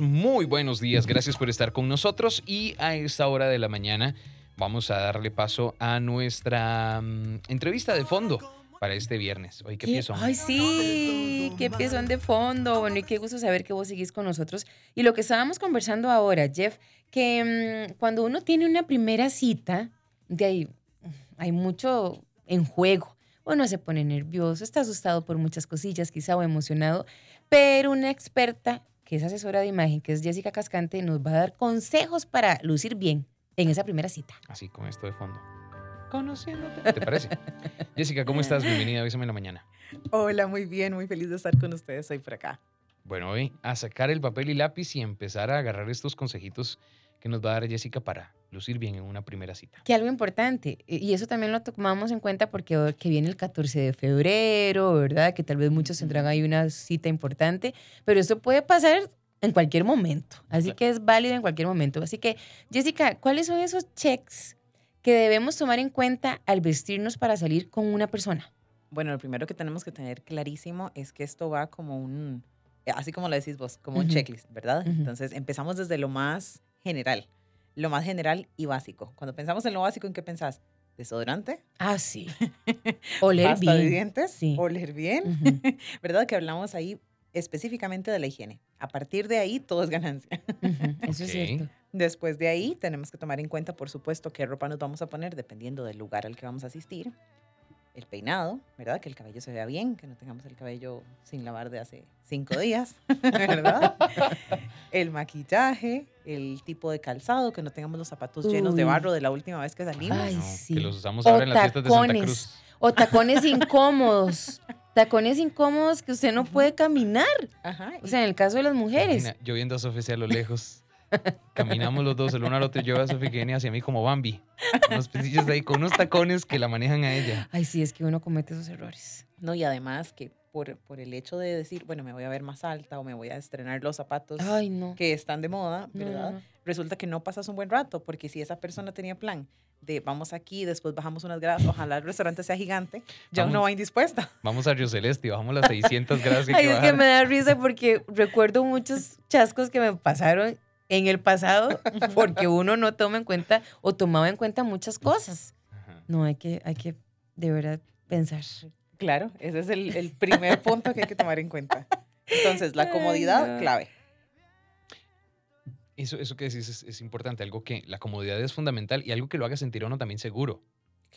Muy buenos días, gracias por estar con nosotros y a esta hora de la mañana vamos a darle paso a nuestra mm, entrevista de fondo para este viernes. Hoy, ¿qué, ¿Qué? pienso? Ay, sí, qué piezón de fondo. Bueno, y qué gusto saber que vos seguís con nosotros. Y lo que estábamos conversando ahora, Jeff, que mm, cuando uno tiene una primera cita, de ahí hay mucho en juego. Uno se pone nervioso, está asustado por muchas cosillas, quizá o emocionado, pero una experta que es asesora de imagen, que es Jessica Cascante, nos va a dar consejos para lucir bien en esa primera cita. Así con esto de fondo. Conociéndote. ¿Te parece? Jessica, ¿cómo estás? Bienvenida a Avísame en la mañana. Hola, muy bien, muy feliz de estar con ustedes hoy por acá. Bueno, hoy a sacar el papel y lápiz y empezar a agarrar estos consejitos que nos va a dar Jessica para lucir bien en una primera cita. Que algo importante, y eso también lo tomamos en cuenta porque que viene el 14 de febrero, ¿verdad? Que tal vez muchos tendrán ahí una cita importante, pero eso puede pasar en cualquier momento, así Claro. que es válido en cualquier momento. Así que, Jessica, ¿cuáles son esos checks que debemos tomar en cuenta al vestirnos para salir con una persona? Bueno, lo primero que tenemos que tener clarísimo es que esto va como un, así como lo decís vos, como un Ujú. checklist, ¿verdad? Ujú. Entonces empezamos desde lo más general, lo más general y básico. Cuando pensamos en lo básico, ¿en qué pensás? Desodorante, Ah, sí. Oler pasta de dientes, Sí. oler bien, ¿verdad? Que hablamos ahí específicamente de la higiene. A partir de ahí, todo es ganancia. Eso es cierto. Después de ahí, tenemos que tomar en cuenta, por supuesto, qué ropa nos vamos a poner dependiendo del lugar al que vamos a asistir. El peinado, ¿verdad? Que el cabello se vea bien, que no tengamos el cabello sin lavar de hace cinco días, ¿verdad? El maquillaje, el tipo de calzado, que no tengamos los zapatos llenos de barro de la última vez que salimos. Ay, No, sí. Que los usamos O ahora en las fiestas de Santa tacones. Cruz. O tacones incómodos. Tacones incómodos que usted no puede caminar. Ajá. O sea, en el caso de las mujeres. Imagina, yo viendo a Sofía hacia lo lejos. Caminamos los dos, el uno al otro. Yo a Sofía que viene hacia mí como Bambi. Unos piecillos ahí con unos tacones que la manejan a ella. Ay, sí, es que uno comete esos errores. No, y además que por, por el hecho de decir, bueno, me voy a ver más alta o me voy a estrenar los zapatos Ay, no. que están de moda, No, no, ¿verdad? no. resulta que no pasas un buen rato, porque si esa persona tenía plan de vamos aquí, después bajamos unas gradas, ojalá el restaurante sea gigante, ya uno Vamos. va indispuesta. Vamos a Río Celeste y bajamos las 600 grados que hay Ay, que es que me da risa porque recuerdo muchos chascos que me pasaron en el pasado porque uno no toma en cuenta o tomaba en cuenta muchas cosas. No, hay que, hay que de verdad pensar. Claro, ese es el, el primer punto que hay que tomar en cuenta. Entonces, la Ay, comodidad, no. clave. Eso, eso que decís es, es importante, algo que la comodidad es fundamental y algo que lo haga sentir a uno también seguro,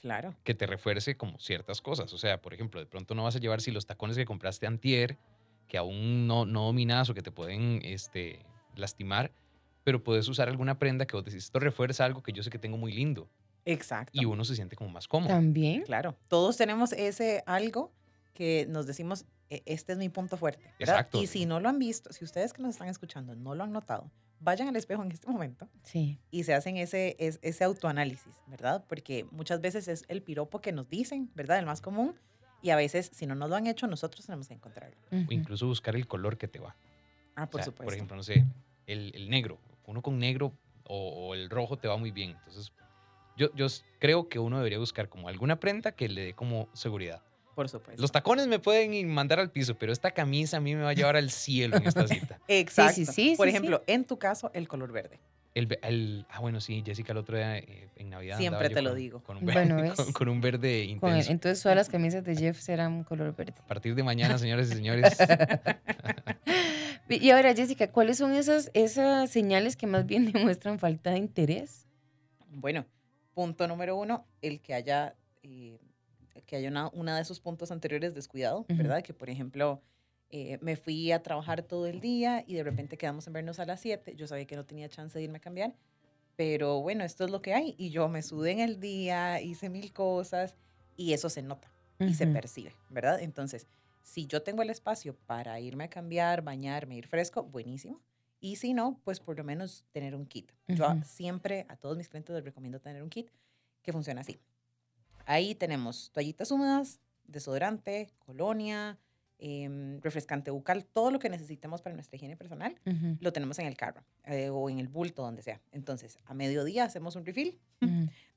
Claro. que te refuerce como ciertas cosas. O sea, por ejemplo, de pronto no vas a llevar si los tacones que compraste antier, que aún no, no dominas o que te pueden este, lastimar, pero puedes usar alguna prenda que vos decís, esto refuerza algo que yo sé que tengo muy lindo Exacto. y uno se siente como más cómodo. También. Claro. Todos tenemos ese algo que nos decimos, "E- este es mi punto fuerte. ¿verdad? Exacto. Y si no lo han visto, si ustedes que nos están escuchando no lo han notado, vayan al espejo en este momento Sí. y se hacen ese, es- ese autoanálisis, ¿verdad? Porque muchas veces es el piropo que nos dicen, ¿verdad? El más común. Y a veces, si no nos lo han hecho, nosotros tenemos que encontrarlo. O Ujú. incluso buscar el color que te va. Ah, por O sea, supuesto. Por ejemplo, no sé, el, el negro. Uno con negro o, o el rojo te va muy bien. Entonces, yo, creo que uno debería buscar como alguna prenda que le dé como seguridad. por supuesto. Los tacones me pueden mandar al piso, pero esta camisa a mí me va a llevar al cielo en esta cita. Exacto. sí, sí, por sí, ejemplo, en tu caso, el color verde. El, ah, bueno, sí, Jessica el otro día eh, en Navidad. Siempre te lo con- digo. Con un, ver- Bueno, ¿ves? con, con un verde el- intenso. entonces todas las camisas de Jeff serán color verde. A partir de mañana, señores y señores. Y ahora, Jessica, ¿cuáles son esas, esas señales que más bien demuestran falta de interés? Bueno, punto número uno, el que haya, eh, que haya una, una de esos puntos anteriores descuidado. ¿verdad? Que, por ejemplo, eh, me fui a trabajar todo el día y de repente quedamos en vernos a las 7. Yo sabía que no tenía chance de irme a cambiar, pero bueno, esto es lo que hay. Y yo me sudé en el día, hice mil cosas y eso se nota y se percibe, ¿verdad? Entonces, si yo tengo el espacio para irme a cambiar, bañarme, ir fresco, buenísimo. Y si no, pues por lo menos tener un kit. Yo siempre a todos mis clientes les recomiendo tener un kit que funciona así. Ahí tenemos toallitas húmedas, desodorante, colonia, em, refrescante bucal, todo lo que necesitemos para nuestra higiene personal, lo tenemos en el carro eh, o en el bulto, donde sea. Entonces, a mediodía hacemos un refill.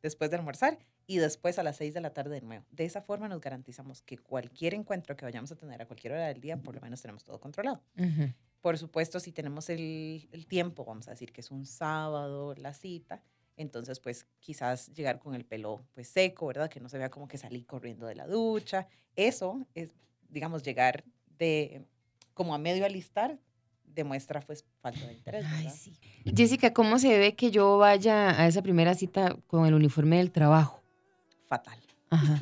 Después de almorzar y después a las 6 de la tarde de nuevo. De esa forma nos garantizamos que cualquier encuentro que vayamos a tener a cualquier hora del día, por lo menos tenemos todo controlado. Por supuesto, si tenemos el, el tiempo, vamos a decir que es un sábado la cita, entonces pues quizás llegar con el pelo pues seco, ¿verdad? Que no se vea como que salí corriendo de la ducha. Eso es, digamos, llegar de como a medio alistar demuestra pues falta de interés. Ay, sí. Jessica, ¿cómo se ve que yo vaya a esa primera cita con el uniforme del trabajo? Fatal. Ajá.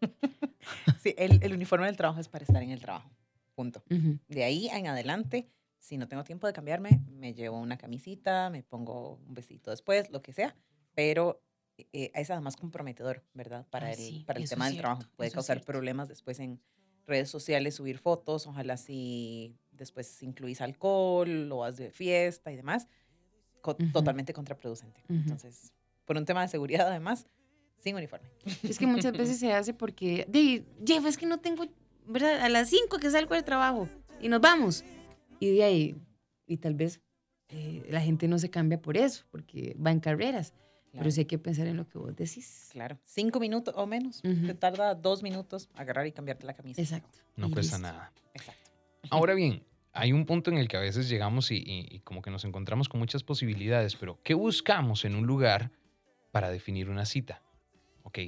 Sí, el, el uniforme del trabajo es para estar en el trabajo. Punto. ujú. De ahí en adelante, si no tengo tiempo de cambiarme, me llevo una camisita, me pongo un vestido después, lo que sea, pero eh, es además comprometedor, ¿verdad? Para Ay, el, sí, para el tema del trabajo. cierto, Puede eso es causar problemas después en redes sociales, subir fotos, ojalá si después incluís alcohol o vas de fiesta y demás, co- Ujú. totalmente contraproducente. Ujú. Entonces, por un tema de seguridad además, sin uniforme. Es que muchas veces se hace porque, de, Jeff, es que no tengo, ¿verdad? A las 5 que salgo del trabajo y nos vamos. Y de ahí, y tal vez eh, la gente no se cambia por eso, porque va en carreras. Pero Claro. sí hay que pensar en lo que vos decís. Claro, cinco minutos o menos. Ujú. Te tarda dos minutos agarrar y cambiarte la camisa. Exacto. No Y cuesta listo. nada. Exacto. Ahora bien, hay un punto en el que a veces llegamos y, y- y como que nos encontramos con muchas posibilidades, pero ¿qué buscamos en un lugar para definir una cita? Ok,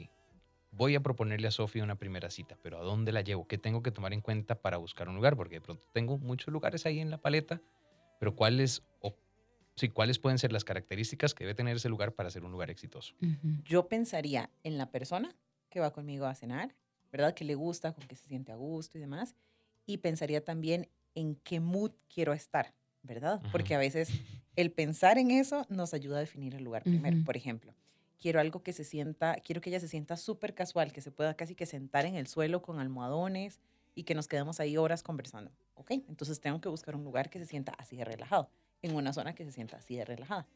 voy a proponerle a Sofía una primera cita, pero ¿a dónde la llevo? ¿Qué tengo que tomar en cuenta para buscar un lugar? Porque de pronto tengo muchos lugares ahí en la paleta, pero ¿cuáles, o, sí, ¿cuáles pueden ser las características que debe tener ese lugar para ser un lugar exitoso? Yo pensaría en la persona que va conmigo a cenar, ¿verdad? Que le gusta, con que se siente a gusto y demás. Y pensaría también en qué mood quiero estar, ¿verdad? Porque a veces el pensar en eso nos ayuda a definir el lugar primero. Por ejemplo, quiero algo que se sienta, quiero que ella se sienta súper casual, que se pueda casi que sentar en el suelo con almohadones y que nos quedemos ahí horas conversando. ¿Ok? Entonces tengo que buscar un lugar que se sienta así de relajado, en una zona que se sienta así de relajada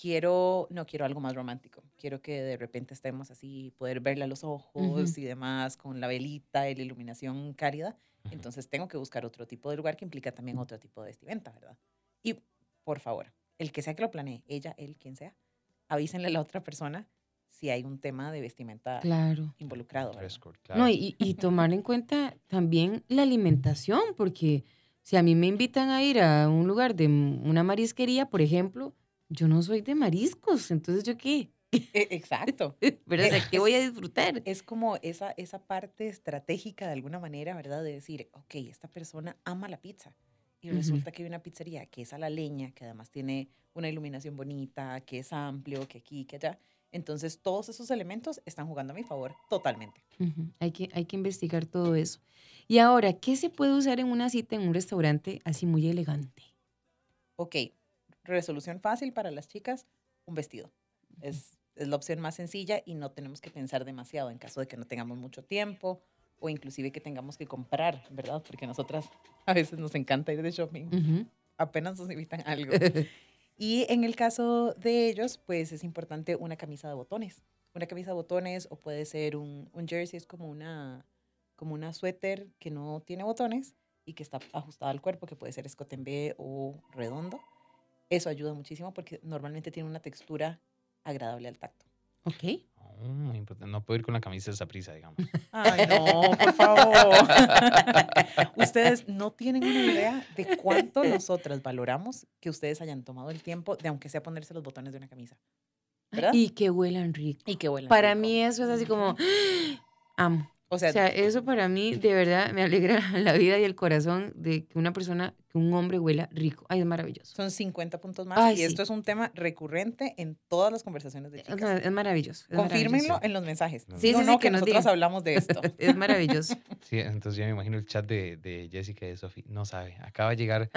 quiero, no quiero algo más romántico. Quiero que de repente estemos así, poder verle a los ojos Ujú. y demás, con la velita y la iluminación cálida. Entonces tengo que buscar otro tipo de lugar que implica también otro tipo de vestimenta, ¿verdad? Y por favor, el que sea que lo planee, ella, él, quien sea, avísenle a la otra persona si hay un tema de vestimenta Claro. involucrado. code, claro. No, y, y tomar en cuenta también la alimentación, porque si a mí me invitan a ir a un lugar de una marisquería, por ejemplo, yo no soy de mariscos, entonces yo qué, Exacto. pero o sea, ¿qué Es- voy a disfrutar? es como esa, esa parte estratégica de alguna manera, ¿verdad? De decir, ok, esta persona ama la pizza. Y resulta que hay una pizzería que es a la leña, que además tiene una iluminación bonita, que es amplio, que aquí, que allá. Entonces, todos esos elementos están jugando a mi favor totalmente. Hay que, hay que investigar todo eso. Y ahora, ¿qué se puede usar en una cita en un restaurante así muy elegante? Ok, resolución fácil para las chicas, un vestido. Es, es la opción más sencilla y no tenemos que pensar demasiado en caso de que no tengamos mucho tiempo o inclusive que tengamos que comprar, ¿verdad? Porque nosotras a veces nos encanta ir de shopping. Apenas nos invitan a algo. Y en el caso de ellos, pues es importante una camisa de botones. Una camisa de botones o puede ser un, un jersey, es como una, como una suéter que no tiene botones y que está ajustada al cuerpo, que puede ser escote en B o redondo. Eso ayuda muchísimo porque normalmente tiene una textura agradable al tacto. ok. Oh, muy importante. No puedo ir con la camisa de esa prisa, digamos. Ay, no, por favor. ustedes no tienen una idea de cuánto nosotras valoramos que ustedes hayan tomado el tiempo de, aunque sea ponerse los botones de una camisa. ¿Verdad? Y que huelan rico. Y que huelan Para rico. mí eso es así como, amo. O sea, O sea, eso para mí de verdad me alegra la vida y el corazón de que una persona, que un hombre huela rico. Ay, es maravilloso. son 50 puntos más. Ay, y sí. esto es un tema recurrente en todas las conversaciones de chicas. es maravilloso. es Confírmenlo maravilloso. en los mensajes. Sí, Sí, sí, no, que que, nos nosotros digan. hablamos de esto. Es maravilloso. Sí, entonces ya me imagino el chat de, de Jessica y de Sophie. No sabe, acaba de llegar.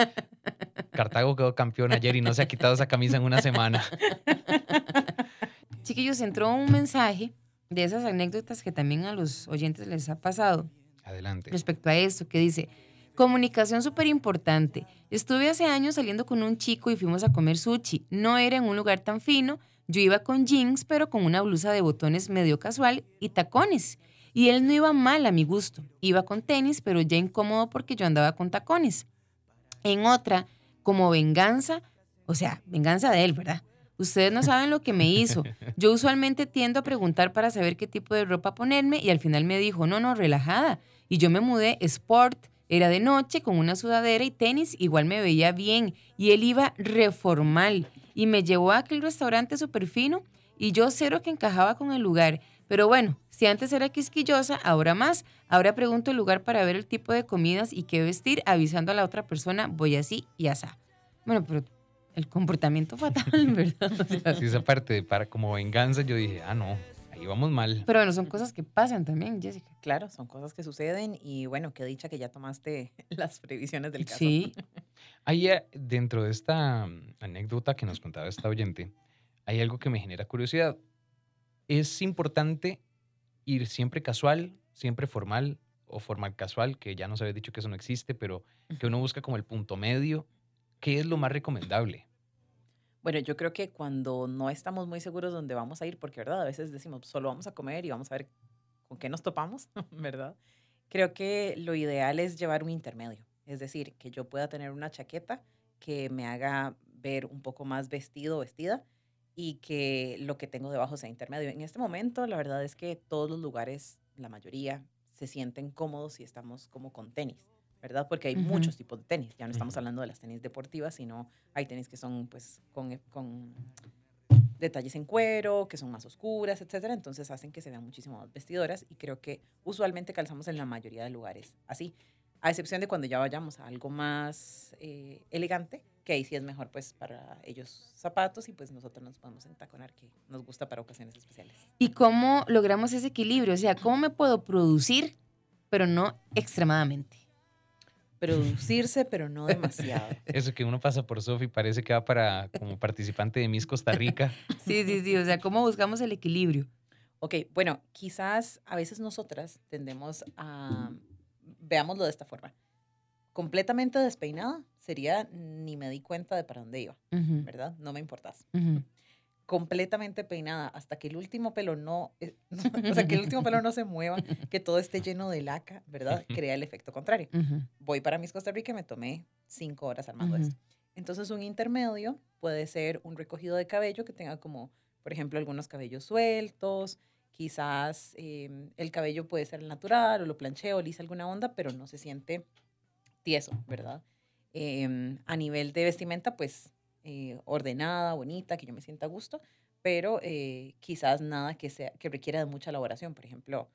Cartago quedó campeón ayer y no se ha quitado esa camisa en una semana. Chiquillos, entró un mensaje de esas anécdotas que también a los oyentes les ha pasado Adelante. respecto a esto, que dice, comunicación súper importante. Estuve hace años saliendo con un chico y fuimos a comer sushi. No era en un lugar tan fino. Yo iba con jeans, pero con una blusa de botones medio casual y tacones. Y él no iba mal a mi gusto. Iba con tenis, pero ya incómodo porque yo andaba con tacones. En otra, como venganza, o sea, venganza de él, ¿verdad? Ustedes no saben lo que me hizo. Yo usualmente tiendo a preguntar para saber qué tipo de ropa ponerme y al final me dijo, no, no, relajada. Y yo me mudé sport, Era de noche, con una sudadera y tenis, igual me veía bien. Y él iba reformal. Y me llevó a aquel restaurante súper fino y yo cero que encajaba con el lugar. Pero bueno, si antes era quisquillosa, ahora más. Ahora pregunto el lugar para ver el tipo de comidas y qué vestir, avisando a la otra persona, voy así y asá. Bueno, pero el comportamiento fatal, ¿verdad? O sea, Sí, esa parte, para como venganza, yo dije, ah, no, ahí vamos mal. pero bueno, son cosas que pasan también, Jessica. Claro, son cosas que suceden y bueno, qué dicha que ya tomaste las previsiones del caso. Sí, Ahí, eh, dentro de esta mm, anécdota que nos contaba esta oyente, hay algo que me genera curiosidad. Es importante ir siempre casual, siempre formal o formal casual, que ya nos había dicho que eso no existe, pero que uno busca como el punto medio. ¿Qué es lo más recomendable? Bueno, yo creo que cuando no estamos muy seguros dónde vamos a ir, porque verdad, a veces decimos solo vamos a comer y vamos a ver con qué nos topamos, ¿verdad? Creo que lo ideal es llevar un intermedio, es decir, que yo pueda tener una chaqueta que me haga ver un poco más vestido o vestida y que lo que tengo debajo sea intermedio. En este momento, la verdad es que todos los lugares, la mayoría, se sienten cómodos si estamos como con tenis, ¿verdad? Porque hay Ujú. muchos tipos de tenis. Ya no estamos hablando de las tenis deportivas, sino hay tenis que son pues con, e- con detalles en cuero, que son más oscuras, etcétera. Entonces hacen que se vean muchísimo más vestidoras y creo que usualmente calzamos en la mayoría de lugares así. A excepción de cuando ya vayamos a algo más eh, elegante, que ahí sí es mejor pues para ellos zapatos y pues nosotros nos podemos entaconar, que nos gusta para ocasiones especiales. ¿Y cómo logramos ese equilibrio? O sea, ¿cómo me puedo producir, pero no extremadamente? Producirse, pero no demasiado. Eso que uno pasa por Sofi parece que va para como participante de Miss Costa Rica. Sí, sí, sí. O sea, ¿cómo buscamos el equilibrio? Ok, bueno, quizás a veces nosotras tendemos a, veámoslo de esta forma, completamente despeinada sería ni me di cuenta de para dónde iba, Ujú, ¿verdad? No me importas. ujú. Completamente peinada hasta que el último pelo no, eh, o sea, que el último pelo no se mueva, que todo esté lleno de laca, ¿verdad? Crea el efecto contrario. Voy para mis Costa Rica y me tomé cinco horas armando ujú. esto. Entonces, un intermedio puede ser un recogido de cabello que tenga como, por ejemplo, algunos cabellos sueltos, quizás eh, el cabello puede ser el natural o lo plancheo, lisa alguna onda, pero no se siente tieso, ¿verdad? Em, a nivel de vestimenta, pues eh, ordenada, bonita, que yo me sienta a gusto, pero eh, quizás nada que, sea, que requiera de mucha elaboración. Por ejemplo,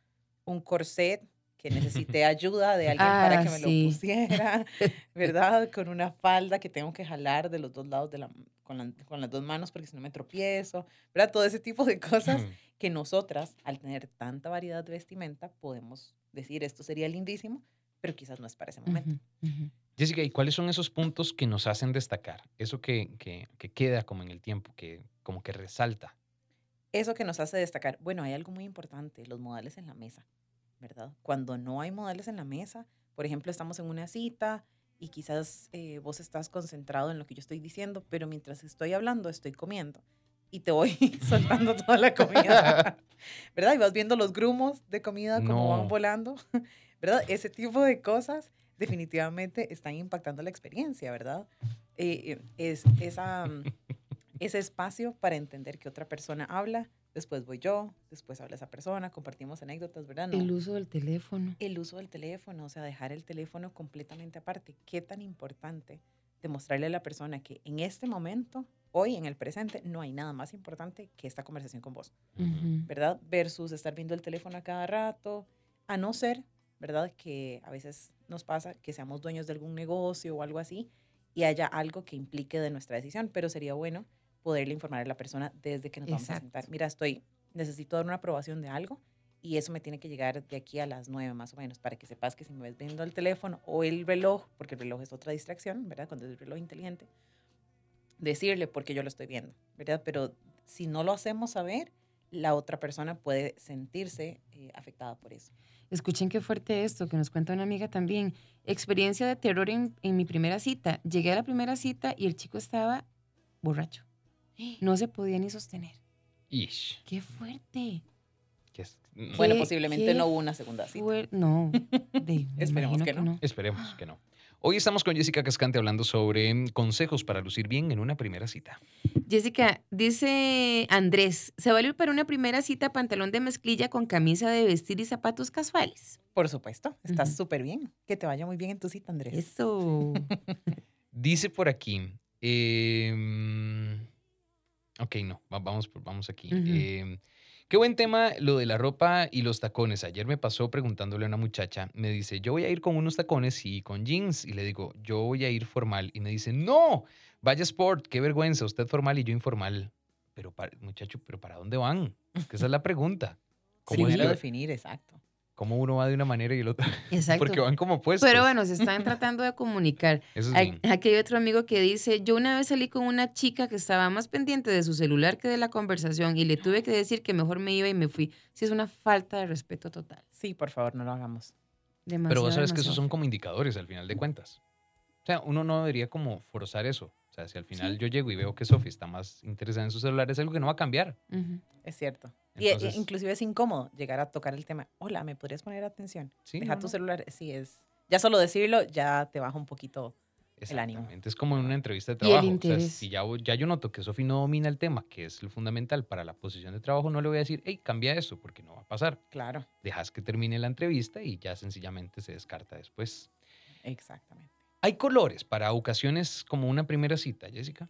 un corset que necesite ayuda de alguien para Ah, que me sí. lo pusiera, ¿verdad? Con una falda que tengo que jalar de los dos lados de la, con, la- con las dos manos porque si no me tropiezo, ¿verdad? Todo ese tipo de cosas que nosotras, al tener tanta variedad de vestimenta, podemos decir esto sería lindísimo, pero quizás no es para ese momento. Jessica, ¿y cuáles son esos puntos que nos hacen destacar? Eso que, que, que queda como en el tiempo, que como que resalta. Eso que nos hace destacar, bueno, hay algo muy importante, los modales en la mesa, ¿verdad? Cuando no hay modales en la mesa, por ejemplo, estamos en una cita y quizás eh, vos estás concentrado en lo que yo estoy diciendo, pero mientras estoy hablando, estoy comiendo y te voy soltando toda la comida, ¿verdad? Y vas viendo los grumos de comida como No. van volando, ¿verdad? Ese tipo de cosas definitivamente están impactando la experiencia, ¿verdad? Eh, es esa, mm, ese espacio para entender que otra persona habla, después voy yo, después habla esa persona, compartimos anécdotas, ¿verdad? No. El uso del teléfono. El uso del teléfono, o sea, dejar el teléfono completamente aparte. Qué tan importante demostrarle a la persona que en este momento, hoy, en el presente, no hay nada más importante que esta conversación con vos. ¿verdad? Versus estar viendo el teléfono a cada rato, a no ser, ¿verdad? Que a veces nos pasa que seamos dueños de algún negocio o algo así y haya algo que implique de nuestra decisión, pero sería bueno poderle informar a la persona desde que nos vamos a sentar. Mira, estoy, necesito dar una aprobación de algo y eso me tiene que llegar de aquí a las nueve más o menos para que sepas que si me ves viendo el teléfono o el reloj, porque el reloj es otra distracción, ¿verdad? Cuando es el reloj inteligente, decirle porque yo lo estoy viendo, ¿verdad? Pero si no lo hacemos saber, la otra persona puede sentirse eh, afectada por eso. Escuchen qué fuerte esto, que nos cuenta una amiga también. Experiencia de terror en, en mi primera cita. Llegué a la primera cita y el chico estaba borracho. No se podía ni sostener. Ish. ¡Qué fuerte! Mm, Bueno, ¿Qué- posiblemente no hubo una segunda cita. No, de- Esperemos que no. Esperemos que no. Hoy estamos con Jessica Cascante hablando sobre consejos para lucir bien en una primera cita. Jessica, dice Andrés, ¿se vale para una primera cita pantalón de mezclilla con camisa de vestir y zapatos casuales? Por supuesto, estás súper bien. Que te vaya muy bien en tu cita, Andrés. Eso. Dice por aquí. em, ok, no, va- vamos, por- vamos aquí. Qué buen tema lo de la ropa y los tacones. Ayer me pasó preguntándole a una muchacha, me dice, yo voy a ir con unos tacones y con jeans. Y le digo, yo voy a ir formal. Y me dice, no, vaya sport, qué vergüenza, usted formal y yo informal. Pero, pa- muchacho, ¿pero para dónde van? Que esa es la pregunta. ¿Cómo, es Primero que- definir, exacto. Cómo uno va de una manera y el otro? Exacto. Porque van como puestos. Pero bueno, se están tratando de comunicar. Eso es Hay- bien. Aquí hay otro amigo que dice, yo una vez salí con una chica que estaba más pendiente de su celular que de la conversación y le tuve que decir que mejor me iba y me fui. Sí, es una falta de respeto total. Sí, por favor, no lo hagamos. Pero Demasiado, vos sabes que esos son como indicadores al final de cuentas. O sea, uno no debería como forzar eso. O sea, si al final Sí. yo llego y veo que Sofi está más interesada en su celular, es algo que no va a cambiar. Es cierto. Y e- Entonces- inclusive es incómodo llegar a tocar el tema. Hola, ¿me podrías poner atención? Sí, Deja no, tu celular. Sí, es. Ya solo decirlo ya te baja un poquito. el ánimo. Exactamente. Es como en una entrevista de Y trabajo. O sea, interés. si ya, ya yo noto que Sofi no domina el tema, que es lo fundamental para la posición de trabajo, no le voy a decir, hey, cambia eso, porque no va a pasar. Claro, Dejas que termine la entrevista y ya sencillamente se descarta después. exactamente. ¿Hay colores para ocasiones como una primera cita, Jessica?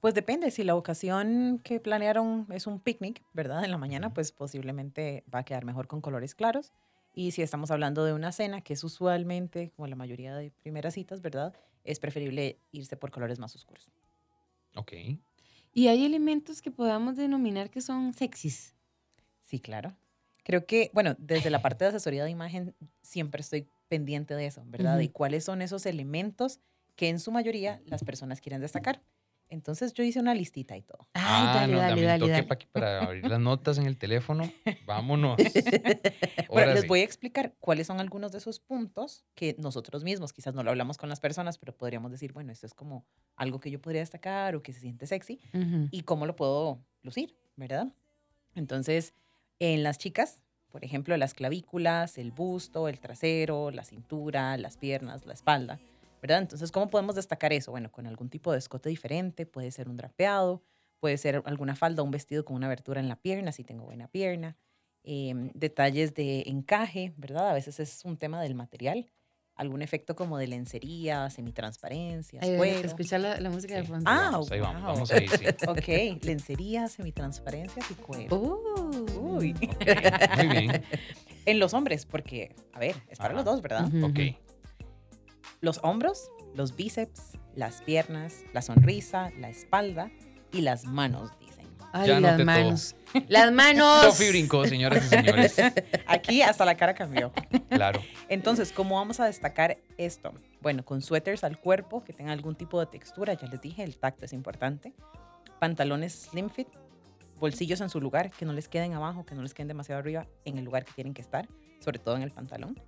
Pues depende, si la ocasión que planearon es un picnic, ¿verdad? En la mañana, pues posiblemente va a quedar mejor con colores claros. Y si estamos hablando de una cena, que es usualmente, como la mayoría de primeras citas, ¿verdad? Es preferible irse por colores más oscuros. Ok. Y hay elementos que podamos denominar que son sexys. Sí, claro. Creo que, bueno, desde la parte de asesoría de imagen siempre estoy pendiente de eso, ¿verdad? Ujú. Y cuáles son esos elementos que en su mayoría las personas quieren destacar. Entonces yo hice una listita y todo. Ay, dale, no, dale, dale, toque dale. pa' aquí para abrir las notas en el teléfono. Vámonos. Bueno, les voy a explicar cuáles son algunos de esos puntos que nosotros mismos, quizás no lo hablamos con las personas, pero podríamos decir, bueno, esto es como algo que yo podría destacar o que se siente sexy Ujú. y cómo lo puedo lucir, ¿verdad? Entonces, en las chicas, por ejemplo, las clavículas, el busto, el trasero, la cintura, las piernas, la espalda, ¿verdad? Entonces, ¿cómo podemos destacar eso? Bueno, con algún tipo de escote diferente, puede ser un drapeado, puede ser alguna falda, un vestido con una abertura en la pierna, si tengo buena pierna, em, detalles de encaje, ¿verdad? A veces es un tema del material, algún efecto como de lencería, semitransparencias, Ay, cuero. escuchar la, la música de Sí. fondo. Ah, vamos, ahí vamos, vamos ahí, sí. Ok, lencería, semitransparencias y cuero. Uh. Uy. Muy bien. En los hombres, porque, a ver, es para Ajá. los dos, ¿verdad? Ujú, Ok. Los hombros, los bíceps, las piernas, la sonrisa, la espalda y las manos, dicen. Ay, Ya las anoté todo. manos. Las manos. Sofi brincó, señoras y señores. Aquí hasta la cara cambió. Claro. Entonces, ¿cómo vamos a destacar esto? Bueno, con suéteres al cuerpo que tengan algún tipo de textura, ya les dije, el tacto es importante. Pantalones slim fit, bolsillos en su lugar, que no les queden abajo, que no les queden demasiado arriba en el lugar que tienen que estar, sobre todo en el pantalón.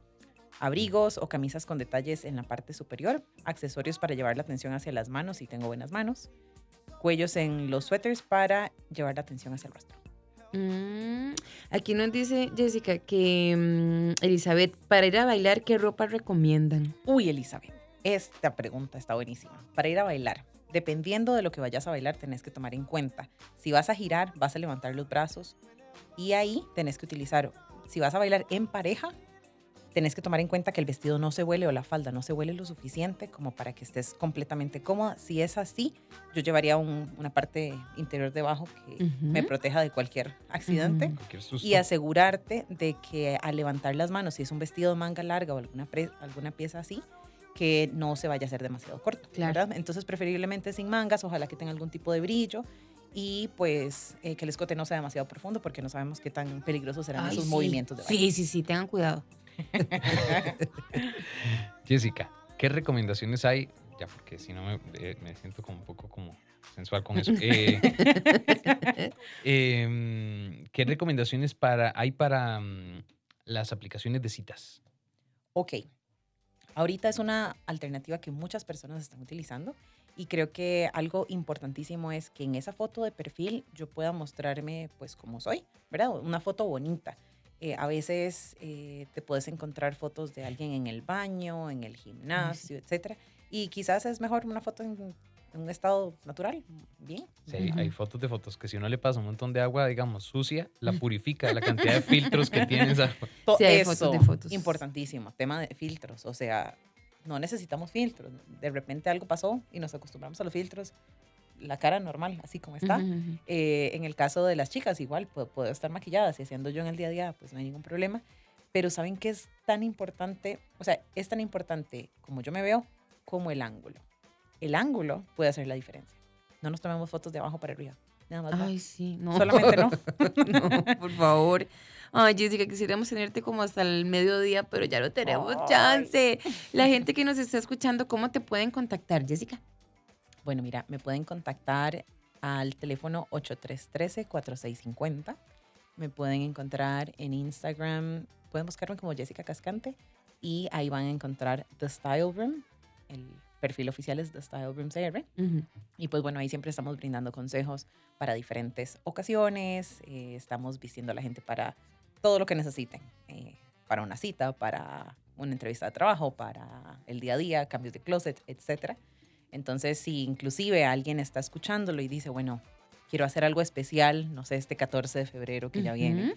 Abrigos o camisas con detalles en la parte superior, accesorios para llevar la atención hacia las manos si tengo buenas manos, cuellos en los suéteres para llevar la atención hacia el rostro. Mm, aquí nos dice Jessica que mm, Elizabeth, para ir a bailar, ¿qué ropa recomiendan? Uy, Elizabeth, esta pregunta está buenísima. Para ir a bailar, dependiendo de lo que vayas a bailar, tenés que tomar en cuenta. Si vas a girar, vas a levantar los brazos y ahí tenés que utilizar, si vas a bailar en pareja, tenés que tomar en cuenta que el vestido no se huele o la falda no se huele lo suficiente como para que estés completamente cómoda. Si es así, yo llevaría un- una parte interior debajo que me proteja de cualquier accidente. Cualquier y asegurarte de que al levantar las manos, si es un vestido de manga larga o alguna, pre- alguna pieza así, que no se vaya a hacer demasiado corto, Claro. ¿verdad? Entonces preferiblemente sin mangas, ojalá que tenga algún tipo de brillo y pues eh, que el escote no sea demasiado profundo porque no sabemos qué tan peligrosos serán Ay, esos sí. movimientos de baile. Sí, sí, sí, tengan cuidado. Jessica, ¿qué recomendaciones hay? Ya, porque si no me, eh, me siento como un poco como sensual con eso. Eh, em, ¿Qué recomendaciones para, hay para mm, las aplicaciones de citas? Ok. Ahorita es una alternativa que muchas personas están utilizando y creo que algo importantísimo es que en esa foto de perfil yo pueda mostrarme pues como soy, ¿verdad? Una foto bonita. Eh, a veces eh, te puedes encontrar fotos de alguien en el baño, en el gimnasio, etcétera, y quizás es mejor una foto en, en un estado natural, bien. Sí, hay- fotos de fotos que si uno le pasa un montón de agua, digamos, sucia, la purifica la cantidad de filtros que tiene esa Sí, hay Eso, fotos de fotos. importantísimo, tema de filtros, o sea, no necesitamos filtros. De repente algo pasó y nos acostumbramos a los filtros, la cara normal, así como está. Eh, en el caso de las chicas, igual, puedo, puedo estar maquillada, si haciendo yo en el día a día, pues no hay ningún problema. Pero ¿saben qué es tan importante? O sea, es tan importante como yo me veo, como el ángulo. El ángulo puede hacer la diferencia. No nos tomemos fotos de abajo para arriba. Nada más. va. Ay, sí, no. Solamente no. no, por favor. Ay, Jessica, quisiéramos tenerte como hasta el mediodía, pero ya no tenemos Ay. chance. La gente que nos está escuchando, ¿cómo te pueden contactar, Jessica? Bueno, mira, me pueden contactar al teléfono 8313-4650. Me pueden encontrar en Instagram, pueden buscarme como Jessica Cascante y ahí van a encontrar The Style Room. El perfil oficial es The Style Room CR. Ujú. Y pues bueno, ahí siempre estamos brindando consejos para diferentes ocasiones. eh, estamos vistiendo a la gente para todo lo que necesiten. eh, para una cita, para una entrevista de trabajo, para el día a día, cambios de closet, etc. Entonces, si inclusive alguien está escuchándolo y dice, bueno, quiero hacer algo especial, no sé, este 14 de febrero que ya viene, Ujú.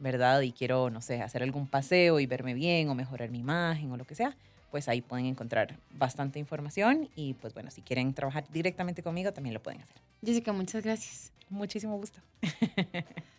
¿verdad? Y quiero, no sé, hacer algún paseo y verme bien o mejorar mi imagen o lo que sea, pues ahí pueden encontrar bastante información y pues bueno, si quieren trabajar directamente conmigo también lo pueden hacer. Jessica, muchas gracias. Muchísimo gusto.